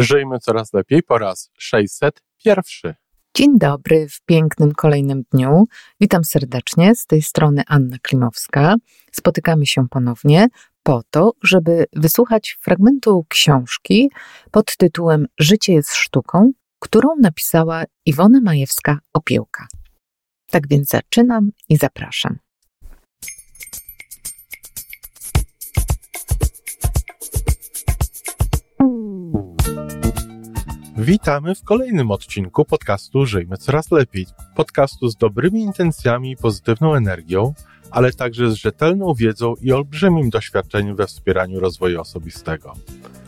Żyjmy coraz lepiej po raz 601. Dzień dobry w pięknym kolejnym dniu. Witam serdecznie z tej strony Anna Klimowska. Spotykamy się ponownie po to, żeby wysłuchać fragmentu książki pod tytułem Życie jest sztuką, którą napisała Iwona Majewska-Opiełka. Tak więc zaczynam i zapraszam. Witamy w kolejnym odcinku podcastu Żyjmy Coraz Lepiej. Podcastu z dobrymi intencjami i pozytywną energią, ale także z rzetelną wiedzą i olbrzymim doświadczeniem we wspieraniu rozwoju osobistego.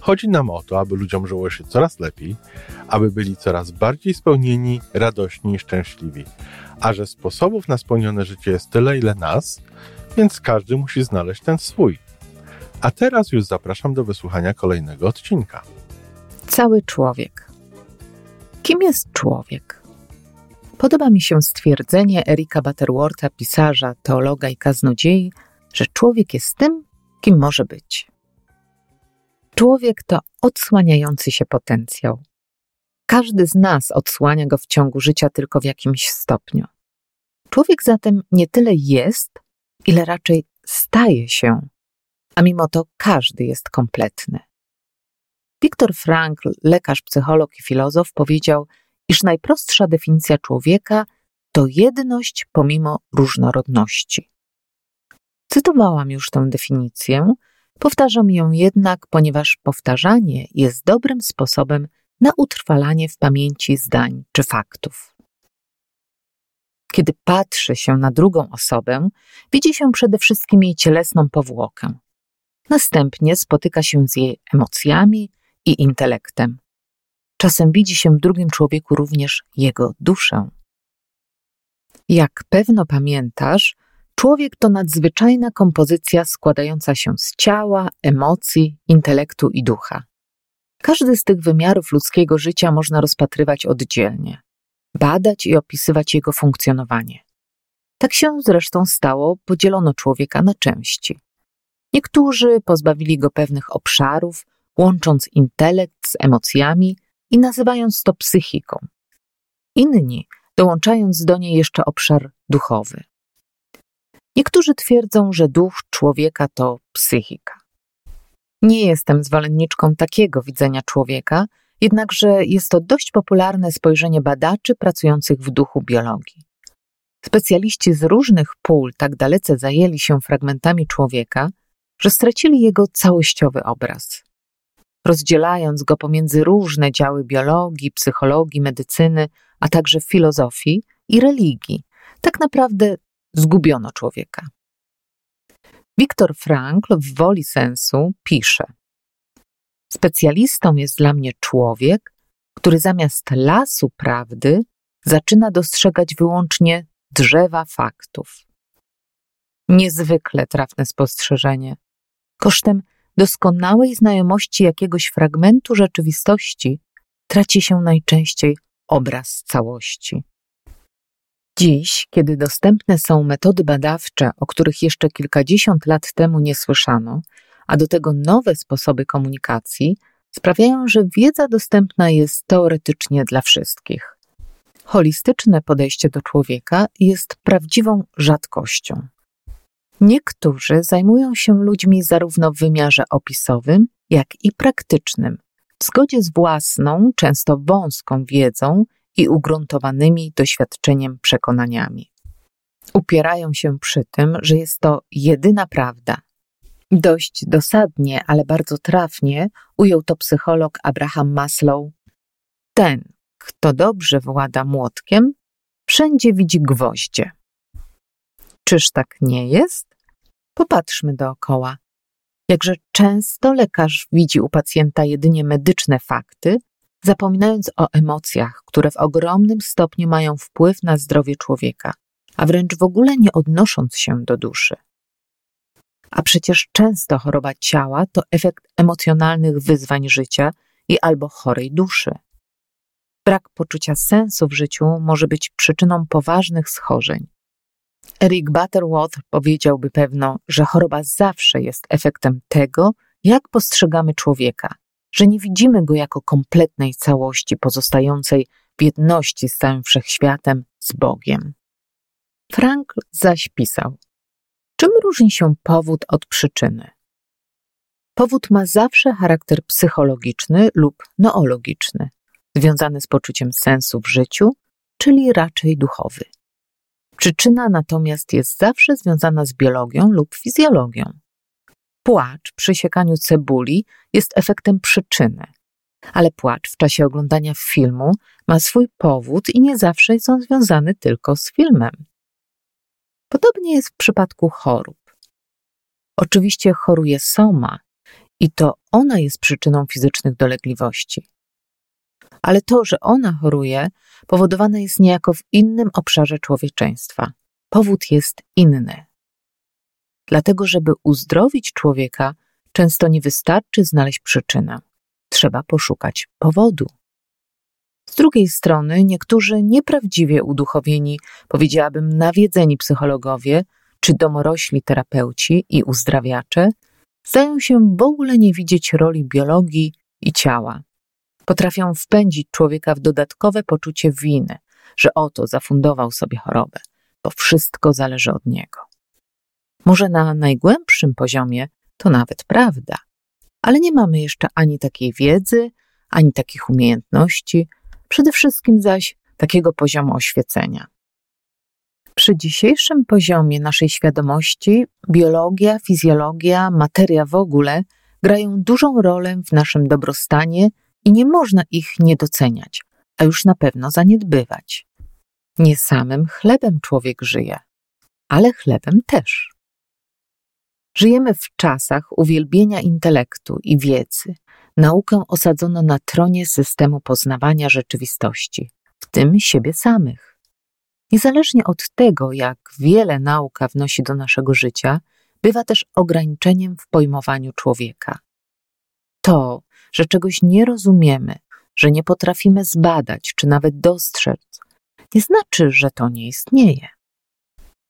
Chodzi nam o to, aby ludziom żyło się coraz lepiej, aby byli coraz bardziej spełnieni, radośni i szczęśliwi. A że sposobów na spełnione życie jest tyle, ile nas, więc każdy musi znaleźć ten swój. A teraz już zapraszam do wysłuchania kolejnego odcinka. Cały człowiek. Kim jest człowiek? Podoba mi się stwierdzenie Erika Butterwortha, pisarza, teologa i kaznodziei, że człowiek jest tym, kim może być. Człowiek to odsłaniający się potencjał. Każdy z nas odsłania go w ciągu życia tylko w jakimś stopniu. Człowiek zatem nie tyle jest, ile raczej staje się, a mimo to każdy jest kompletny. Viktor Frankl, lekarz, psycholog i filozof, powiedział, iż najprostsza definicja człowieka to jedność pomimo różnorodności. Cytowałam już tę definicję, powtarzam ją jednak, ponieważ powtarzanie jest dobrym sposobem na utrwalanie w pamięci zdań czy faktów. Kiedy patrzy się na drugą osobę, widzi się przede wszystkim jej cielesną powłokę. Następnie spotyka się z jej emocjami, i intelektem. Czasem widzi się w drugim człowieku również jego duszę. Jak pewno pamiętasz, człowiek to nadzwyczajna kompozycja składająca się z ciała, emocji, intelektu i ducha. Każdy z tych wymiarów ludzkiego życia można rozpatrywać oddzielnie, badać i opisywać jego funkcjonowanie. Tak się zresztą stało, podzielono człowieka na części. Niektórzy pozbawili go pewnych obszarów, łącząc intelekt z emocjami i nazywając to psychiką. Inni dołączając do niej jeszcze obszar duchowy. Niektórzy twierdzą, że duch człowieka to psychika. Nie jestem zwolenniczką takiego widzenia człowieka, jednakże jest to dość popularne spojrzenie badaczy pracujących w duchu biologii. Specjaliści z różnych pól tak dalece zajęli się fragmentami człowieka, że stracili jego całościowy obraz rozdzielając go pomiędzy różne działy biologii, psychologii, medycyny, a także filozofii i religii. Tak naprawdę zgubiono człowieka. Viktor Frankl w Woli Sensu pisze: Specjalistą jest dla mnie człowiek, który zamiast lasu prawdy zaczyna dostrzegać wyłącznie drzewa faktów. Niezwykle trafne spostrzeżenie. Kosztem doskonałej znajomości jakiegoś fragmentu rzeczywistości traci się najczęściej obraz całości. Dziś, kiedy dostępne są metody badawcze, o których jeszcze kilkadziesiąt lat temu nie słyszano, a do tego nowe sposoby komunikacji, sprawiają, że wiedza dostępna jest teoretycznie dla wszystkich. Holistyczne podejście do człowieka jest prawdziwą rzadkością. Niektórzy zajmują się ludźmi zarówno w wymiarze opisowym, jak i praktycznym, w zgodzie z własną, często wąską wiedzą i ugruntowanymi doświadczeniem przekonaniami. Upierają się przy tym, że jest to jedyna prawda. Dość dosadnie, ale bardzo trafnie ujął to psycholog Abraham Maslow. Ten, kto dobrze włada młotkiem, wszędzie widzi gwoździe. Czyż tak nie jest? Popatrzmy dookoła. Jakże często lekarz widzi u pacjenta jedynie medyczne fakty, zapominając o emocjach, które w ogromnym stopniu mają wpływ na zdrowie człowieka, a wręcz w ogóle nie odnosząc się do duszy. A przecież często choroba ciała to efekt emocjonalnych wyzwań życia i albo chorej duszy. Brak poczucia sensu w życiu może być przyczyną poważnych schorzeń, Eric Butterworth powiedziałby pewno, że choroba zawsze jest efektem tego, jak postrzegamy człowieka, że nie widzimy go jako kompletnej całości pozostającej w jedności z całym wszechświatem, z Bogiem. Frank zaś pisał: Czym różni się powód od przyczyny? Powód ma zawsze charakter psychologiczny lub noologiczny, związany z poczuciem sensu w życiu, czyli raczej duchowy. Przyczyna natomiast jest zawsze związana z biologią lub fizjologią. Płacz przy siekaniu cebuli jest efektem przyczyny, ale płacz w czasie oglądania filmu ma swój powód i nie zawsze jest on związany tylko z filmem. Podobnie jest w przypadku chorób. Oczywiście choruje soma i to ona jest przyczyną fizycznych dolegliwości. Ale to, że ona choruje, powodowane jest niejako w innym obszarze człowieczeństwa. Powód jest inny. Dlatego, żeby uzdrowić człowieka, często nie wystarczy znaleźć przyczynę. Trzeba poszukać powodu. Z drugiej strony, niektórzy nieprawdziwie uduchowieni, powiedziałabym nawiedzeni psychologowie czy domorośli terapeuci i uzdrawiacze, zdają się w ogóle nie widzieć roli biologii i ciała. Potrafią wpędzić człowieka w dodatkowe poczucie winy, że oto zafundował sobie chorobę, bo wszystko zależy od niego. Może na najgłębszym poziomie to nawet prawda, ale nie mamy jeszcze ani takiej wiedzy, ani takich umiejętności, przede wszystkim zaś takiego poziomu oświecenia. Przy dzisiejszym poziomie naszej świadomości biologia, fizjologia, materia w ogóle grają dużą rolę w naszym dobrostanie i nie można ich nie doceniać, a już na pewno zaniedbywać. Nie samym chlebem człowiek żyje, ale chlebem też. Żyjemy w czasach uwielbienia intelektu i wiedzy. Naukę osadzono na tronie systemu poznawania rzeczywistości, w tym siebie samych. Niezależnie od tego, jak wiele nauka wnosi do naszego życia, bywa też ograniczeniem w pojmowaniu człowieka. To, że czegoś nie rozumiemy, że nie potrafimy zbadać czy nawet dostrzec, nie znaczy, że to nie istnieje.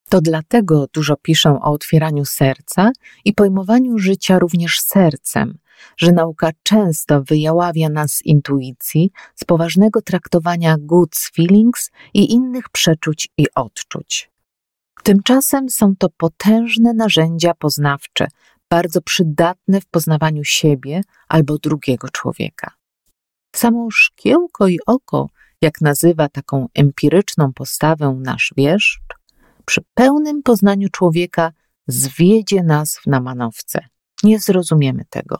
To dlatego dużo piszę o otwieraniu serca i pojmowaniu życia również sercem, że nauka często wyjaławia nas z intuicji, z poważnego traktowania goods feelings i innych przeczuć i odczuć. Tymczasem są to potężne narzędzia poznawcze, bardzo przydatne w poznawaniu siebie albo drugiego człowieka. Samo szkiełko i oko, jak nazywa taką empiryczną postawę nasz wieszcz, przy pełnym poznaniu człowieka zwiedzie nas na manowce. Nie zrozumiemy tego.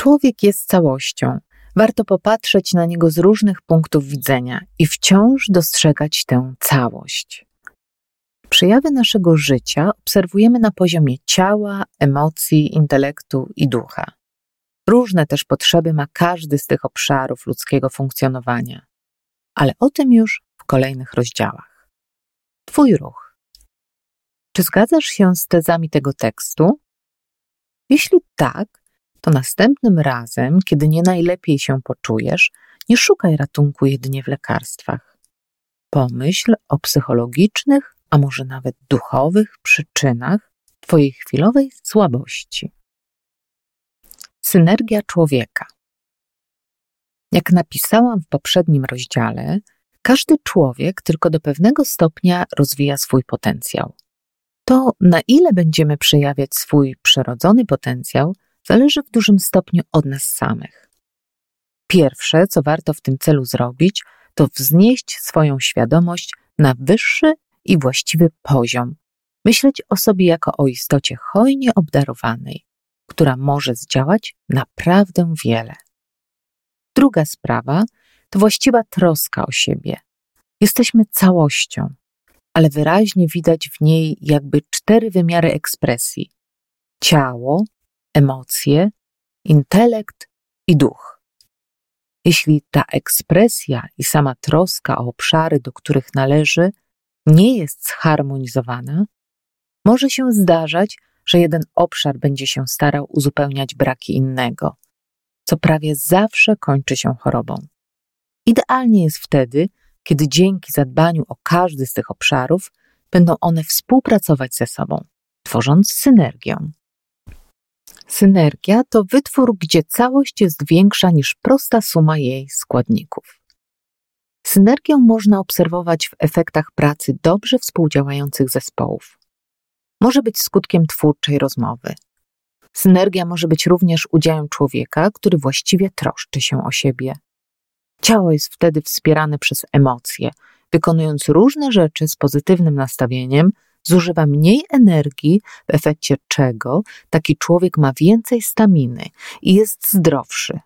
Człowiek jest całością. Warto popatrzeć na niego z różnych punktów widzenia i wciąż dostrzegać tę całość. Przejawy naszego życia obserwujemy na poziomie ciała, emocji, intelektu i ducha. Różne też potrzeby ma każdy z tych obszarów ludzkiego funkcjonowania, ale o tym już w kolejnych rozdziałach. Twój ruch. Czy zgadzasz się z tezami tego tekstu? Jeśli tak, to następnym razem, kiedy nie najlepiej się poczujesz, nie szukaj ratunku jedynie w lekarstwach. Pomyśl o psychologicznych a może nawet duchowych przyczynach Twojej chwilowej słabości. Synergia człowieka. Jak napisałam w poprzednim rozdziale, każdy człowiek tylko do pewnego stopnia rozwija swój potencjał. To, na ile będziemy przejawiać swój przyrodzony potencjał, zależy w dużym stopniu od nas samych. Pierwsze, co warto w tym celu zrobić, to wznieść swoją świadomość na wyższy i właściwy poziom, myśleć o sobie jako o istocie hojnie obdarowanej, która może zdziałać naprawdę wiele. Druga sprawa to właściwa troska o siebie. Jesteśmy całością, ale wyraźnie widać w niej jakby cztery wymiary ekspresji: ciało, emocje, intelekt i duch. Jeśli ta ekspresja i sama troska o obszary, do których należy, nie jest zharmonizowana, może się zdarzać, że jeden obszar będzie się starał uzupełniać braki innego, co prawie zawsze kończy się chorobą. Idealnie jest wtedy, kiedy dzięki zadbaniu o każdy z tych obszarów będą one współpracować ze sobą, tworząc synergię. Synergia to wytwór, gdzie całość jest większa niż prosta suma jej składników. Synergię można obserwować w efektach pracy dobrze współdziałających zespołów. Może być skutkiem twórczej rozmowy. Synergia może być również udziałem człowieka, który właściwie troszczy się o siebie. Ciało jest wtedy wspierane przez emocje, wykonując różne rzeczy z pozytywnym nastawieniem, zużywa mniej energii, w efekcie czego taki człowiek ma więcej staminy i jest zdrowszy.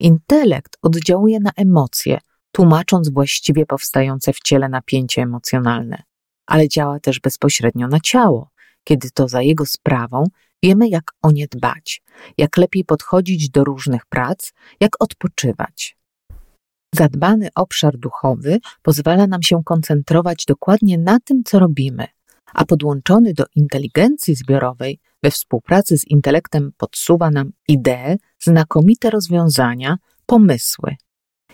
Intelekt oddziałuje na emocje, tłumacząc właściwie powstające w ciele napięcie emocjonalne, ale działa też bezpośrednio na ciało, kiedy to za jego sprawą wiemy, jak o nie dbać, jak lepiej podchodzić do różnych prac, jak odpoczywać. Zadbany obszar duchowy pozwala nam się koncentrować dokładnie na tym, co robimy, a podłączony do inteligencji zbiorowej we współpracy z intelektem podsuwa nam idee, znakomite rozwiązania, pomysły.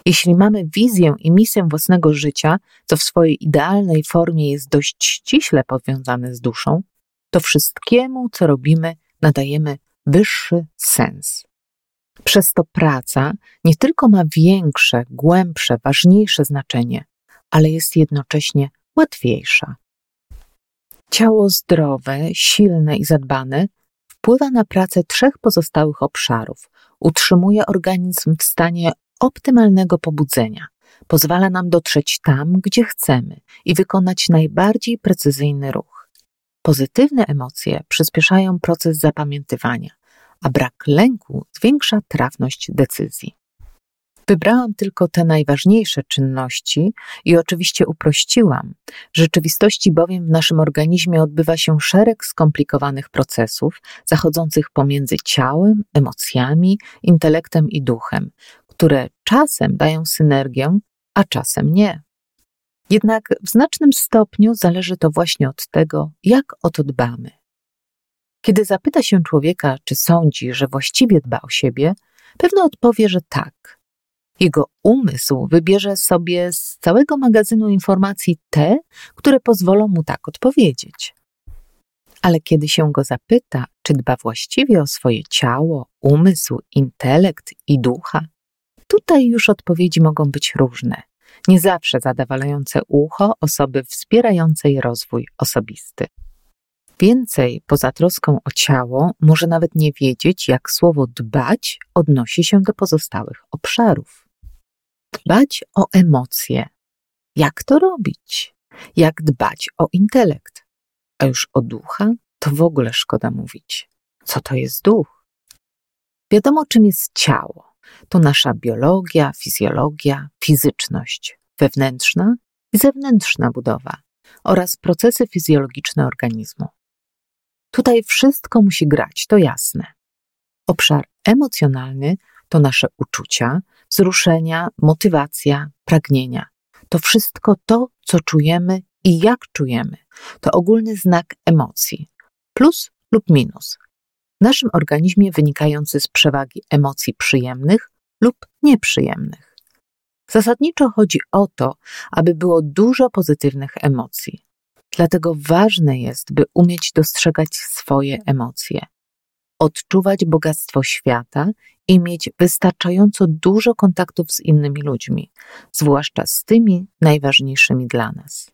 Jeśli mamy wizję i misję własnego życia, co w swojej idealnej formie jest dość ściśle powiązane z duszą, to wszystkiemu, co robimy, nadajemy wyższy sens. Przez to praca nie tylko ma większe, głębsze, ważniejsze znaczenie, ale jest jednocześnie łatwiejsza. Ciało zdrowe, silne i zadbane wpływa na pracę trzech pozostałych obszarów, utrzymuje organizm w stanie optymalnego pobudzenia, pozwala nam dotrzeć tam, gdzie chcemy i wykonać najbardziej precyzyjny ruch. Pozytywne emocje przyspieszają proces zapamiętywania, a brak lęku zwiększa trafność decyzji. Wybrałam tylko te najważniejsze czynności i oczywiście uprościłam. W rzeczywistości bowiem w naszym organizmie odbywa się szereg skomplikowanych procesów zachodzących pomiędzy ciałem, emocjami, intelektem i duchem, które czasem dają synergię, a czasem nie. Jednak w znacznym stopniu zależy to właśnie od tego, jak o to dbamy. Kiedy zapyta się człowieka, czy sądzi, że właściwie dba o siebie, pewno odpowie, że tak. Jego umysł wybierze sobie z całego magazynu informacji te, które pozwolą mu tak odpowiedzieć. Ale kiedy się go zapyta, czy dba właściwie o swoje ciało, umysł, intelekt i ducha, tutaj już odpowiedzi mogą być różne, nie zawsze zadawalające ucho osoby wspierającej rozwój osobisty. Więcej poza troską o ciało może nawet nie wiedzieć, jak słowo dbać odnosi się do pozostałych obszarów. Dbać o emocje. Jak to robić? Jak dbać o intelekt? A już o ducha to w ogóle szkoda mówić. Co to jest duch? Wiadomo, czym jest ciało. To nasza biologia, fizjologia, fizyczność, wewnętrzna i zewnętrzna budowa oraz procesy fizjologiczne organizmu. Tutaj wszystko musi grać, to jasne. Obszar emocjonalny to nasze uczucia, wzruszenia, motywacja, pragnienia. To wszystko to, co czujemy i jak czujemy. To ogólny znak emocji, plus lub minus. W naszym organizmie wynikający z przewagi emocji przyjemnych lub nieprzyjemnych. Zasadniczo chodzi o to, aby było dużo pozytywnych emocji. Dlatego ważne jest, by umieć dostrzegać swoje emocje, odczuwać bogactwo świata i mieć wystarczająco dużo kontaktów z innymi ludźmi, zwłaszcza z tymi najważniejszymi dla nas.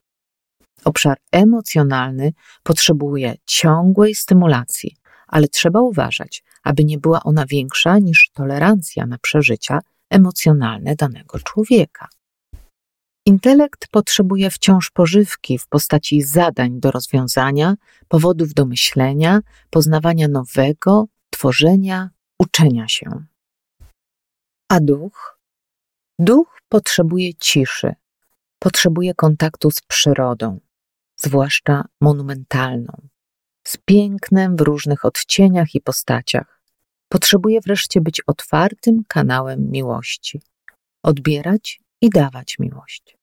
Obszar emocjonalny potrzebuje ciągłej stymulacji, ale trzeba uważać, aby nie była ona większa niż tolerancja na przeżycia emocjonalne danego człowieka. Intelekt potrzebuje wciąż pożywki w postaci zadań do rozwiązania, powodów do myślenia, poznawania nowego, tworzenia, uczenia się. A duch? Duch potrzebuje ciszy, potrzebuje kontaktu z przyrodą, zwłaszcza monumentalną, z pięknem w różnych odcieniach i postaciach. Potrzebuje wreszcie być otwartym kanałem miłości, odbierać i dawać miłość.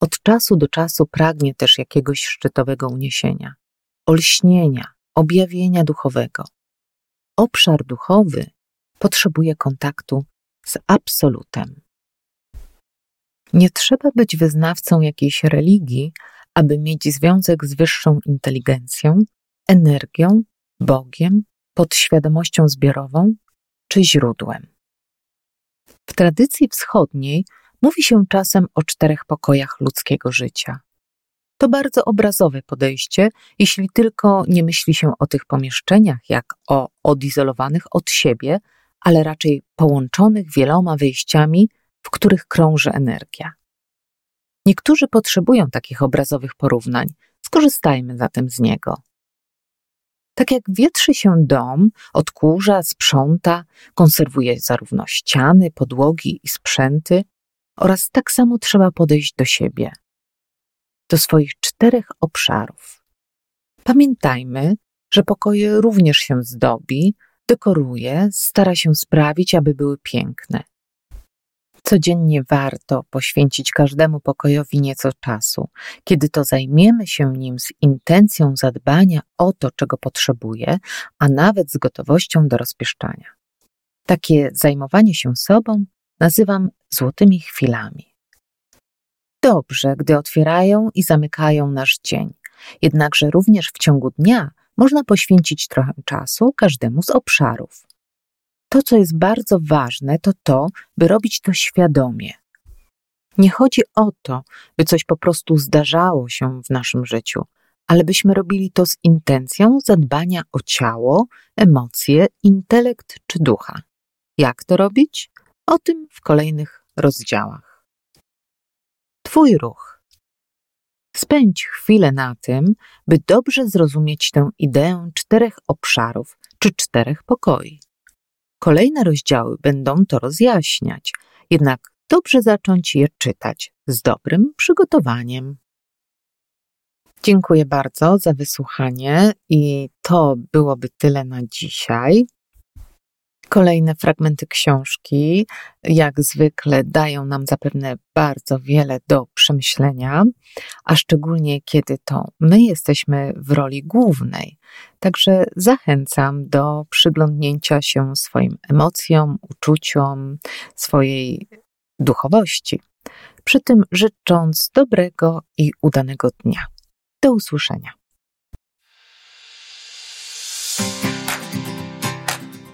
Od czasu do czasu pragnie też jakiegoś szczytowego uniesienia, olśnienia, objawienia duchowego. Obszar duchowy potrzebuje kontaktu z absolutem. Nie trzeba być wyznawcą jakiejś religii, aby mieć związek z wyższą inteligencją, energią, Bogiem podświadomością zbiorową czy źródłem. W tradycji wschodniej mówi się czasem o czterech pokojach ludzkiego życia. To bardzo obrazowe podejście, jeśli tylko nie myśli się o tych pomieszczeniach jak o odizolowanych od siebie, ale raczej połączonych wieloma wyjściami, w których krąży energia. Niektórzy potrzebują takich obrazowych porównań, skorzystajmy zatem z niego. Tak jak wietrzy się dom, odkurza, sprząta, konserwuje zarówno ściany, podłogi i sprzęty, oraz tak samo trzeba podejść do siebie, do swoich czterech obszarów. Pamiętajmy, że pokoje również się zdobi, dekoruje, stara się sprawić, aby były piękne. Codziennie warto poświęcić każdemu pokojowi nieco czasu, kiedy to zajmiemy się nim z intencją zadbania o to, czego potrzebuje, a nawet z gotowością do rozpieszczania. Takie zajmowanie się sobą nazywam złotymi chwilami. Dobrze, gdy otwierają i zamykają nasz dzień, jednakże również w ciągu dnia można poświęcić trochę czasu każdemu z obszarów. To, co jest bardzo ważne, to to, by robić to świadomie. Nie chodzi o to, by coś po prostu zdarzało się w naszym życiu, ale byśmy robili to z intencją zadbania o ciało, emocje, intelekt czy ducha. Jak to robić? O tym w kolejnych rozdziałach. Twój ruch. Spędź chwilę na tym, by dobrze zrozumieć tę ideę czterech obszarów czy czterech pokoi. Kolejne rozdziały będą to rozjaśniać, jednak dobrze zacząć je czytać z dobrym przygotowaniem. Dziękuję bardzo za wysłuchanie i to byłoby tyle na dzisiaj. Kolejne fragmenty książki, jak zwykle, dają nam zapewne bardzo wiele do przemyślenia, a szczególnie kiedy to my jesteśmy w roli głównej. Także zachęcam do przyglądnięcia się swoim emocjom, uczuciom, swojej duchowości. Przy tym życząc dobrego i udanego dnia. Do usłyszenia.